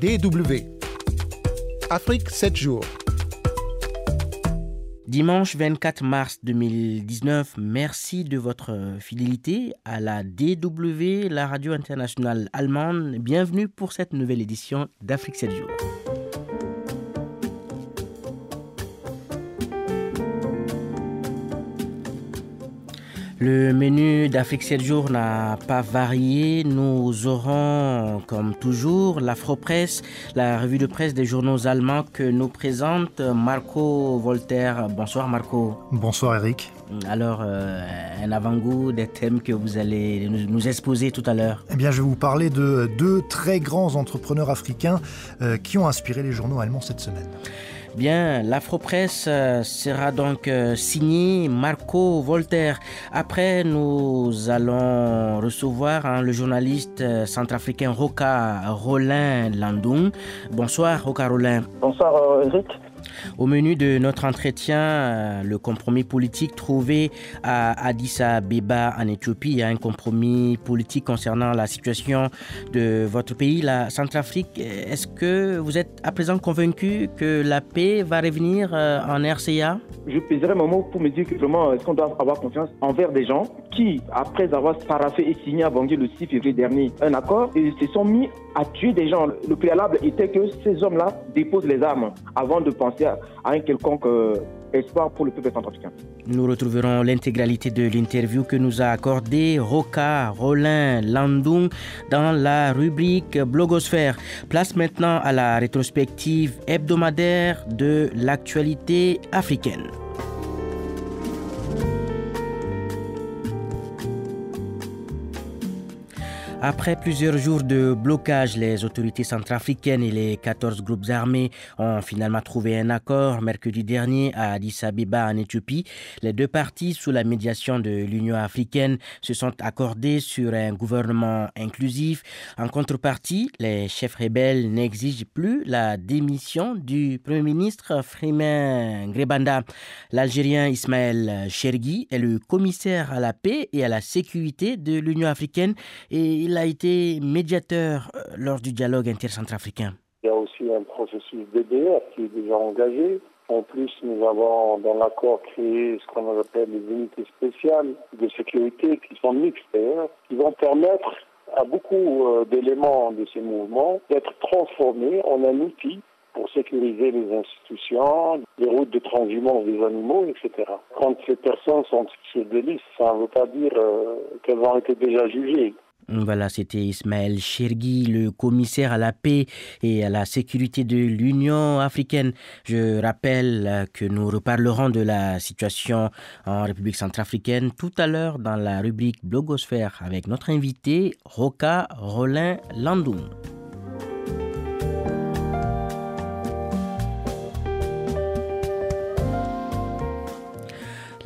DW. Afrique 7 jours. Dimanche 24 mars 2019, merci de votre fidélité à la DW, la radio internationale allemande. Bienvenue pour cette nouvelle édition d'Afrique 7 jours. Le menu d'Afrique 7 jours n'a pas varié. Nous aurons, comme toujours, l'Afro-Presse, la revue de presse des journaux allemands que nous présente Marco Voltaire. Bonsoir Marco. Bonsoir Eric. Alors, euh, un avant-goût des thèmes que vous allez nous, nous, exposer tout à l'heure. Eh bien, je vais vous parler de deux très grands entrepreneurs africains euh, qui ont inspiré les journaux allemands cette semaine. Bien, l'Afro-Presse sera donc signé Marco Voltaire. Après, nous allons recevoir hein, le journaliste centrafricain Roca Rolin Landung. Bonsoir, Roca Rolin. Bonsoir, Eric. Au menu de notre entretien, le compromis politique trouvé à Addis Abeba en Éthiopie. Il y a un compromis politique concernant la situation de votre pays, la Centrafrique. Est-ce que vous êtes à présent convaincu que la paix va revenir en RCA Je pèserai mon mot pour me dire que vraiment, est-ce qu'on doit avoir confiance envers des gens qui, après avoir paraffé et signé à Bangui le 6 février dernier un accord, ils se sont mis à tuer des gens. Le préalable était que ces hommes-là déposent les armes avant de penser à un quelconque espoir pour le peuple centrafricain. Nous retrouverons l'intégralité de l'interview que nous a accordé Roca Rolin Landung dans la rubrique Blogosphère. Place maintenant à la rétrospective hebdomadaire de l'actualité africaine. Après plusieurs jours de blocage, les autorités centrafricaines et les 14 groupes armés ont finalement trouvé un accord mercredi dernier à Addis Abeba en Éthiopie. Les deux parties, sous la médiation de l'Union africaine, se sont accordés sur un gouvernement inclusif. En contrepartie, les chefs rebelles n'exigent plus la démission du Premier ministre Freeman Grebanda. L'Algérien Ismaël Chergui est le commissaire à la paix et à la sécurité de l'Union africaine et il a été médiateur lors du dialogue intercentrafricain. Il y a aussi un processus DDR qui est déjà engagé. En plus, nous avons dans l'accord créé ce qu'on appelle les unités spéciales de sécurité qui sont mixtes, qui vont permettre à beaucoup d'éléments de ces mouvements d'être transformés en un outil pour sécuriser les institutions, les routes de transhumance des animaux, etc. Quand ces personnes sont sur des listes, ça ne veut pas dire qu'elles ont été déjà jugées. Voilà, c'était Ismaël Chergui, le commissaire à la paix et à la sécurité de l'Union africaine. Je rappelle que nous reparlerons de la situation en République centrafricaine tout à l'heure dans la rubrique Blogosphère avec notre invité Roca Rolin Landoum.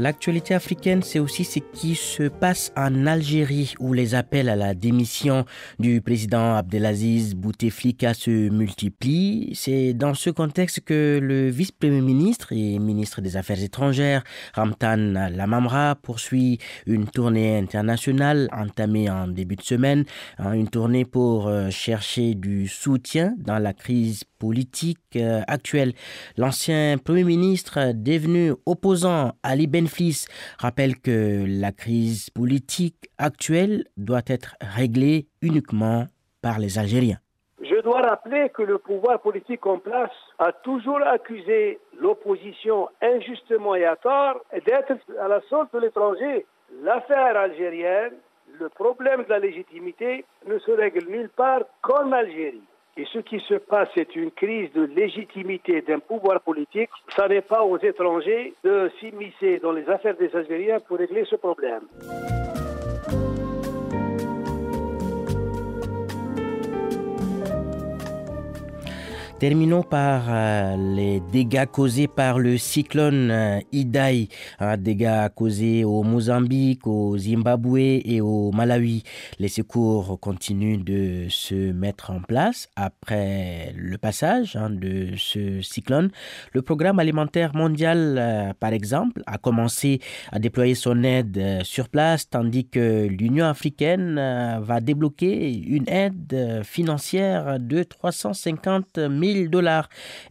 L'actualité africaine, c'est aussi ce qui se passe en Algérie, où les appels à la démission du président Abdelaziz Bouteflika se multiplient. C'est dans ce contexte que le vice-premier ministre et ministre des Affaires étrangères, Ramtan Lamamra, poursuit une tournée internationale entamée en début de semaine, une tournée pour chercher du soutien dans la crise politique actuelle. L'ancien Premier ministre devenu opposant Ali Rappelle que la crise politique actuelle doit être réglée uniquement par les Algériens. Je dois rappeler que le pouvoir politique en place a toujours accusé l'opposition injustement et à tort d'être à la sorte de l'étranger. L'affaire algérienne, le problème de la légitimité ne se règle nulle part qu'en Algérie. Et ce qui se passe, c'est une crise de légitimité d'un pouvoir politique. Ça n'est pas aux étrangers de s'immiscer dans les affaires des Algériens pour régler ce problème. Terminons par euh, les dégâts causés par le cyclone euh, Idai, hein, dégâts causés au Mozambique, au Zimbabwe et au Malawi. Les secours continuent de se mettre en place après le passage hein, de ce cyclone. Le programme alimentaire mondial, euh, par exemple, a commencé à déployer son aide sur place, tandis que l'Union africaine va débloquer une aide financière de 350 000 dollars.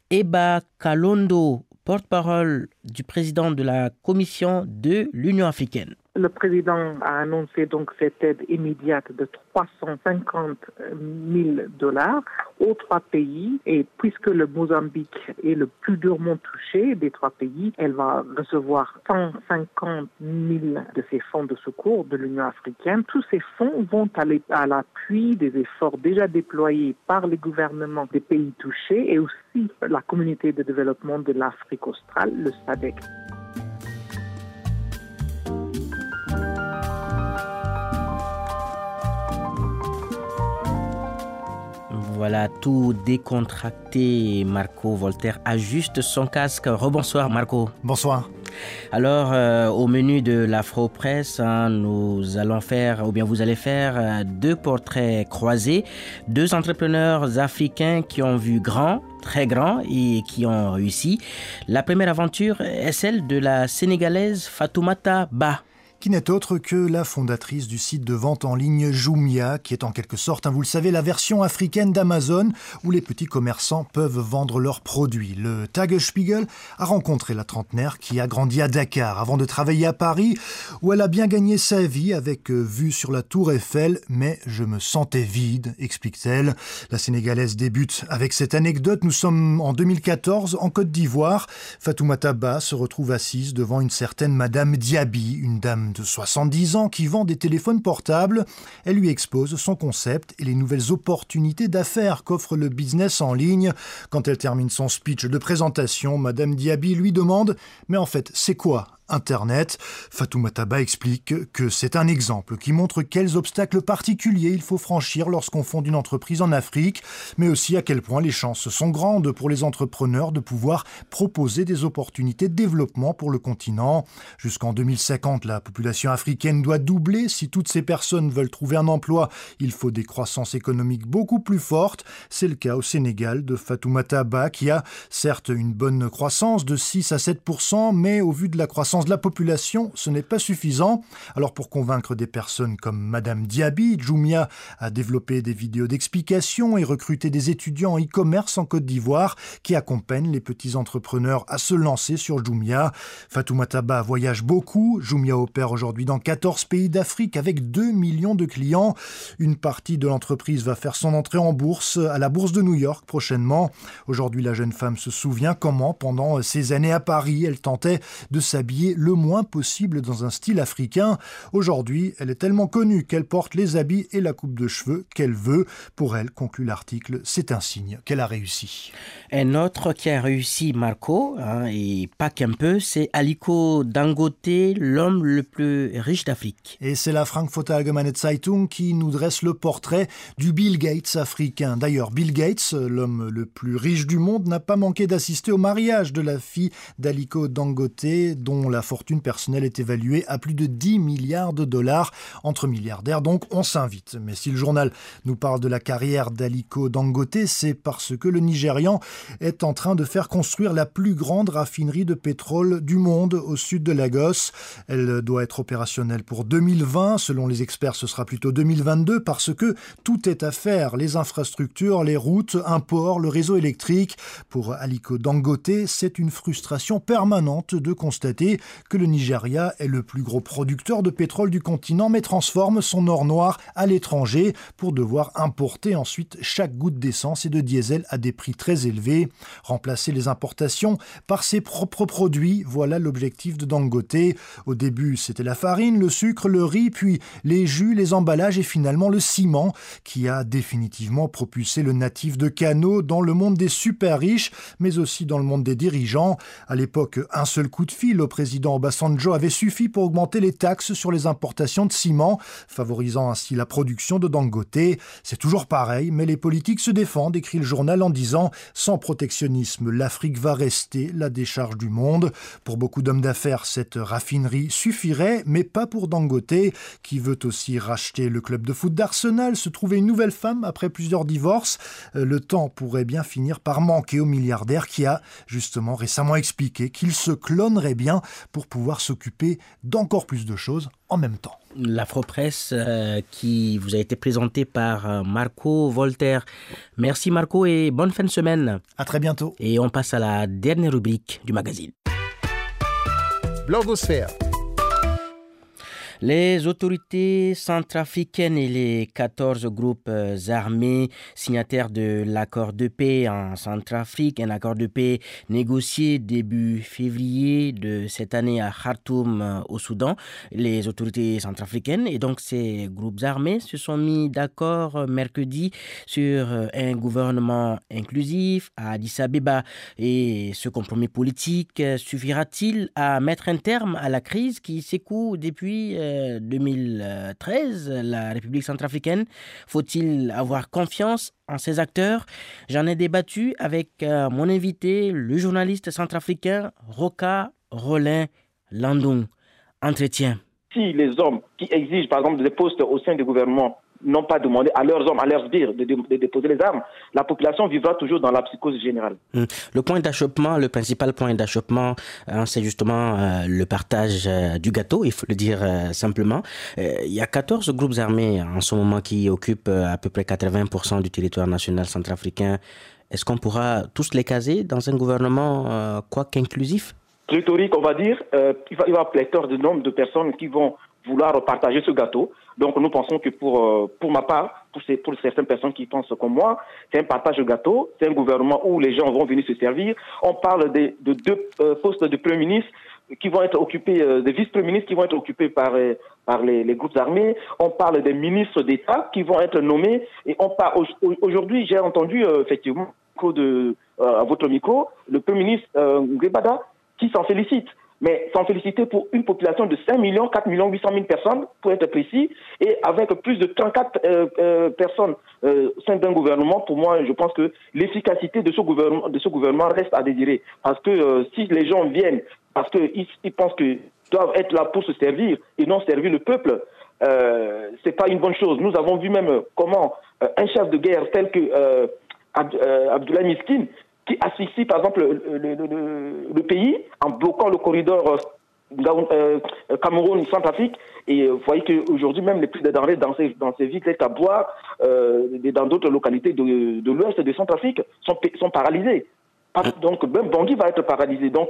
Eba Kalondo, porte-parole du président de la Commission de l'Union africaine. Le président a annoncé donc cette aide immédiate de 350 000 dollars aux trois pays. Et puisque le Mozambique est le plus durement touché des trois pays, elle va recevoir 150 000 de ces fonds de secours de l'Union africaine. Tous ces fonds vont aller à l'appui des efforts déjà déployés par les gouvernements des pays touchés et aussi la communauté de développement de l'Afrique australe, le SADC. Voilà, tout décontracté. Marco Voltaire ajuste son casque. Rebonsoir Marco. Bonsoir. Alors, euh, au menu de l'Afro Presse, hein, nous allons faire, ou bien vous allez faire, euh, deux portraits croisés. Deux entrepreneurs africains qui ont vu grand, très grand et qui ont réussi. La première aventure est celle de la Sénégalaise Fatoumata Ba qui n'est autre que la fondatrice du site de vente en ligne Jumia, qui est en quelque sorte, hein, vous le savez, la version africaine d'Amazon, où les petits commerçants peuvent vendre leurs produits. Le Tagesspiegel a rencontré la trentenaire qui a grandi à Dakar avant de travailler à Paris, où elle a bien gagné sa vie avec euh, vue sur la tour Eiffel, mais je me sentais vide, explique-t-elle. La Sénégalaise débute avec cette anecdote. Nous sommes en 2014 en Côte d'Ivoire. Fatoumata Ba se retrouve assise devant une certaine Madame Diaby, une dame de 70 ans qui vend des téléphones portables. Elle lui expose son concept et les nouvelles opportunités d'affaires qu'offre le business en ligne. Quand elle termine son speech de présentation, Madame Diaby lui demande Mais en fait, c'est quoi Internet. Fatoumata explique que c'est un exemple qui montre quels obstacles particuliers il faut franchir lorsqu'on fonde une entreprise en Afrique, mais aussi à quel point les chances sont grandes pour les entrepreneurs de pouvoir proposer des opportunités de développement pour le continent. Jusqu'en 2050, la population africaine doit doubler. Si toutes ces personnes veulent trouver un emploi, il faut des croissances économiques beaucoup plus fortes. C'est le cas au Sénégal de Fatoumata Ba qui a certes une bonne croissance de 6 à 7% mais au vu de la croissance de la population, ce n'est pas suffisant. Alors pour convaincre des personnes comme Madame Diaby, Jumia a développé des vidéos d'explication et recruté des étudiants en e-commerce en Côte d'Ivoire qui accompagnent les petits entrepreneurs à se lancer sur Jumia. Fatoumata voyage beaucoup. Jumia opère aujourd'hui dans 14 pays d'Afrique avec 2 millions de clients. Une partie de l'entreprise va faire son entrée en bourse à la bourse de New York prochainement. Aujourd'hui, la jeune femme se souvient comment, pendant ses années à Paris, elle tentait de s'habiller le moins possible dans un style africain. Aujourd'hui, elle est tellement connue qu'elle porte les habits et la coupe de cheveux qu'elle veut. Pour elle, conclut l'article, c'est un signe qu'elle a réussi. Un autre qui a réussi, Marco, hein, et pas qu'un peu, c'est Aliko Dangote, l'homme le plus riche d'Afrique. Et c'est la Frankfurter Allgemeine Zeitung qui nous dresse le portrait du Bill Gates africain. D'ailleurs, Bill Gates, l'homme le plus riche du monde, n'a pas manqué d'assister au mariage de la fille d'Aliko Dangote, dont la fortune personnelle est évaluée à plus de 10 milliards de dollars. Entre milliardaires, donc, on s'invite. Mais si le journal nous parle de la carrière d'Aliko Dangote, c'est parce que le Nigérian est en train de faire construire la plus grande raffinerie de pétrole du monde au sud de Lagos. Elle doit être opérationnelle pour 2020. Selon les experts, ce sera plutôt 2022 parce que tout est à faire. Les infrastructures, les routes, un port, le réseau électrique. Pour Aliko Dangote, c'est une frustration permanente de constater que le Nigeria est le plus gros producteur de pétrole du continent mais transforme son or noir à l'étranger pour devoir importer ensuite chaque goutte d'essence et de diesel à des prix très élevés. Remplacer les importations par ses propres produits, voilà l'objectif de Dangote. Au début, c'était la farine, le sucre, le riz, puis les jus, les emballages et finalement le ciment qui a définitivement propulsé le natif de Cano dans le monde des super riches mais aussi dans le monde des dirigeants. À l'époque, un seul coup de fil au président président Obasanjo avait suffi pour augmenter les taxes sur les importations de ciment, favorisant ainsi la production de Dangote. C'est toujours pareil, mais les politiques se défendent, écrit le journal en disant Sans protectionnisme, l'Afrique va rester la décharge du monde. Pour beaucoup d'hommes d'affaires, cette raffinerie suffirait, mais pas pour Dangote, qui veut aussi racheter le club de foot d'Arsenal, se trouver une nouvelle femme après plusieurs divorces. Euh, le temps pourrait bien finir par manquer au milliardaire qui a justement récemment expliqué qu'il se clonerait bien pour pouvoir s'occuper d'encore plus de choses en même temps. L'Afropresse euh, qui vous a été présentée par euh, Marco Voltaire. Merci Marco et bonne fin de semaine. À très bientôt. Et on passe à la dernière rubrique du magazine. Blogosphère. Les autorités centrafricaines et les 14 groupes euh, armés signataires de l'accord de paix en Centrafrique, un accord de paix négocié début février de cette année à Khartoum euh, au Soudan, les autorités centrafricaines et donc ces groupes armés se sont mis d'accord euh, mercredi sur un gouvernement inclusif à Addis Abeba. Et ce compromis politique suffira-t-il à mettre un terme à la crise qui s'écoule depuis 2013, la République centrafricaine. Faut-il avoir confiance en ses acteurs? J'en ai débattu avec euh, mon invité, le journaliste centrafricain Roca Rolin Landung. Entretien. Si les hommes qui exigent par exemple des postes au sein du gouvernement n'ont pas demandé à leurs hommes, à leurs sbires de, déposer les armes, la population vivra toujours dans la psychose générale. Hum. Le point d'achoppement, le principal point d'achoppement, hein, c'est justement euh, le partage euh, du gâteau, il faut le dire euh, simplement. il y a 14 groupes armés en ce moment qui occupent à peu près 80% du territoire national centrafricain. Est-ce qu'on pourra tous les caser dans un gouvernement, quoi qu'inclusif Rhétorique, on va dire, il va y avoir pléthore de nombre de personnes qui vont vouloir partager ce gâteau. Donc nous pensons que pour, euh, pour ma part, pour, certaines personnes qui pensent comme moi, c'est un partage de gâteau, c'est un gouvernement où les gens vont venir se servir. On parle de, de deux euh, postes de Premier ministre qui vont être occupés, euh, des vice-premiers ministres qui vont être occupés par, par les, groupes armés. On parle des ministres d'État qui vont être nommés. Et on aujourd'hui, j'ai entendu effectivement de, à votre micro, le Premier ministre Gbada qui s'en félicite mais s'en féliciter pour une population de 5 millions, 4 millions 800 000 personnes, pour être précis, et avec plus de 34 euh, euh, personnes euh, au sein d'un gouvernement, pour moi, je pense que l'efficacité de ce gouvernement, de ce gouvernement reste à désirer. Parce que euh, si les gens viennent parce qu'ils ils pensent qu'ils doivent être là pour se servir et non servir le peuple, euh, c'est pas une bonne chose. Nous avons vu même comment un chef de guerre tel que Abdoulaye Miskin qui asphyxie par exemple le, pays en bloquant le corridor euh, euh, Cameroun-Centrafrique. Et vous voyez qu'aujourd'hui, même les prix de denrées dans ces, dans ces villes, telles qu'à Bois, euh, dans d'autres localités de, de l'ouest de Centrafrique, sont, sont paralysés. Donc, même Bangui va être paralysé. Donc,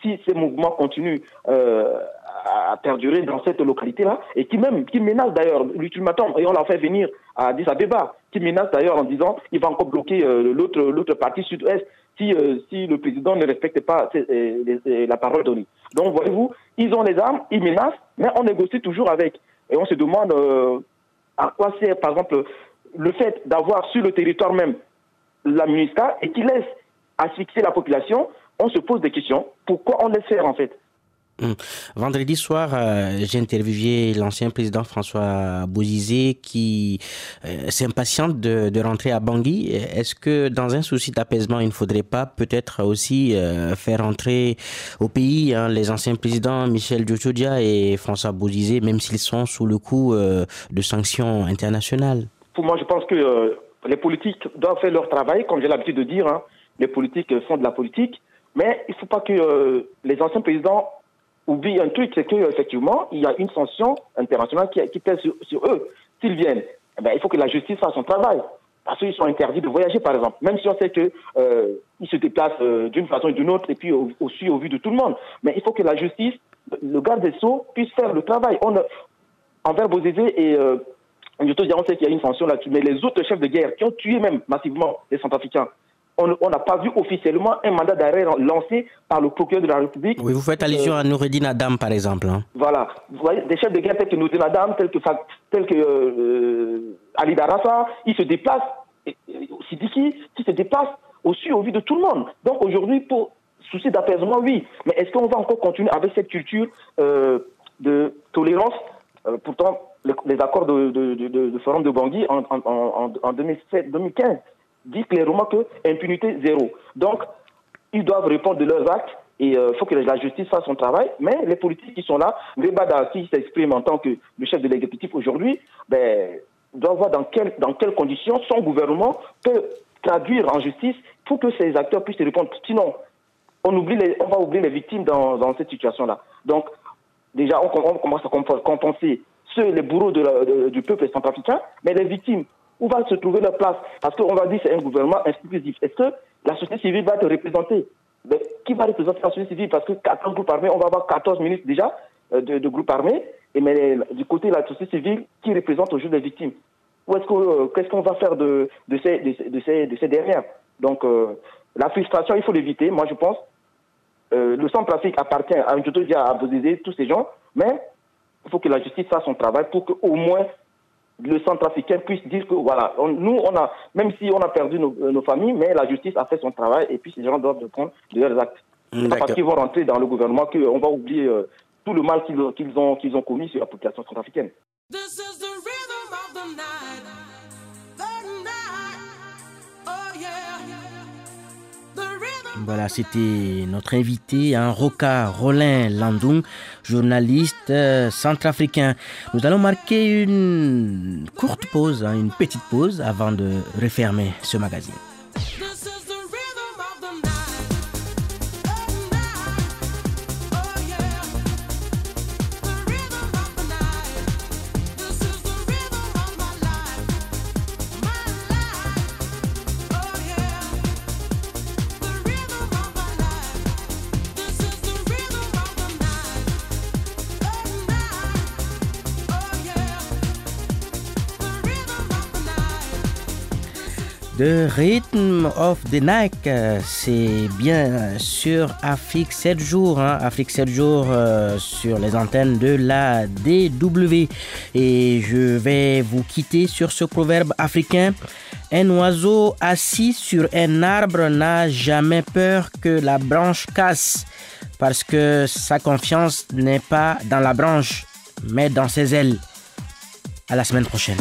si ces mouvements continuent à perdurer dans cette localité-là, et qui même, qui menace d'ailleurs l'ultimatum, et on l'a fait venir à Addis Abeba, qui menace d'ailleurs en disant il va encore bloquer l'autre, l'autre partie sud-ouest si, euh, si le président ne respecte pas euh, la parole donnée. Donc, voyez-vous, ils ont les armes, ils menacent, mais on négocie toujours avec. Et on se demande euh, à quoi sert, par exemple, le fait d'avoir sur le territoire même la MINUSCA et qui laisse asphyxier la population. On se pose des questions. Pourquoi on laisse faire, en fait? Vendredi soir, euh, j'ai interviewé l'ancien président François Bouzizé qui euh, s'impatiente de, rentrer à Bangui. Est-ce que dans un souci d'apaisement, il ne faudrait pas peut-être aussi euh, faire entrer au pays hein, les anciens présidents Michel Djoudja et François Bouzizé, même s'ils sont sous le coup de sanctions internationales? Pour moi, je pense que les politiques doivent faire leur travail, comme j'ai l'habitude de dire. Hein. les politiques font de la politique. Mais il ne faut pas que les anciens présidents oublie un truc, c'est qu'effectivement, il y a une sanction internationale qui, qui pèse sur, eux. S'ils viennent, eh ben, il faut que la justice fasse son travail. Parce qu'ils sont interdits de voyager, par exemple. Même si on sait qu'ils euh, se déplacent euh, d'une façon ou d'une autre, et puis aussi au vu de tout le monde. Mais il faut que la justice, le garde des Sceaux, puisse faire le travail. Envers Bozézé et euh, on sait qu'il y a une sanction là-dessus. Mais les autres chefs de guerre qui ont tué même massivement les Centrafricains, on n'a pas vu officiellement un mandat d'arrêt lancé par le procureur de la République. Oui, vous faites allusion à Noureddin Adam, par exemple. Hein. Voilà. Vous voyez, des chefs de guerre tels que Noureddin Adam, tels que, tels que euh, Ali Darassa, ils se déplacent, Sidiki, qui se déplacent aussi au vu de tout le monde. Donc aujourd'hui, pour souci d'apaisement, oui. Mais est-ce qu'on va encore continuer avec cette culture euh, de tolérance Pourtant, les, accords de, de, Forum de Bangui en, en, en 2007-2015 disent clairement que impunité zéro. Donc, ils doivent répondre de leurs actes et il euh, faut que la justice fasse son travail. Mais les politiques qui sont là, Rebada, qui s'exprime en tant que le chef de l'exécutif aujourd'hui, ben, doit voir dans, dans quelles conditions son gouvernement peut traduire en justice pour que ces acteurs puissent répondre. Sinon, on, oublie on va oublier les victimes dans, cette situation-là. Donc, déjà, on, commence à compenser ceux, les bourreaux du peuple centrafricain, mais les victimes, où va se trouver leur place Parce qu'on va dire c'est un gouvernement exclusif. Est-ce que la société civile va te représenter mais qui va représenter la société civile Parce que 14 groupes armés, on va avoir 14 ministres déjà euh, de, groupes armés. Et mais du côté de la société civile, qui représente aujourd'hui les victimes est-ce euh, qu'est-ce qu'on va faire de, ces, de, ces, de ces dernières Donc, euh, la frustration, il faut l'éviter, moi je pense. le centre-Afrique appartient à un à tous ces gens, mais il faut que la justice fasse son travail pour qu'au moins le centrafricain puisse dire que voilà, nous, on a, même si on a perdu euh, nos, familles, mais la justice a fait son travail et puis ces gens doivent prendre leurs actes. C'est parce qu'ils vont rentrer dans le gouvernement qu'on va oublier euh, tout le mal qu'ils ont, qu'ils ont commis sur la population centrafricaine. Voilà, c'était notre invité, un hein, Roca Rolin Landung, journaliste euh, centrafricain. Nous allons marquer une courte pause, hein, une petite pause avant de refermer ce magazine. The Rhythm of the Night, c'est bien sur Afrique 7 jours, hein, Afrique 7 jours euh, sur les antennes de la DW. Et je vais vous quitter sur ce proverbe africain. Un oiseau assis sur un arbre n'a jamais peur que la branche casse, parce que sa confiance n'est pas dans la branche, mais dans ses ailes. À la semaine prochaine.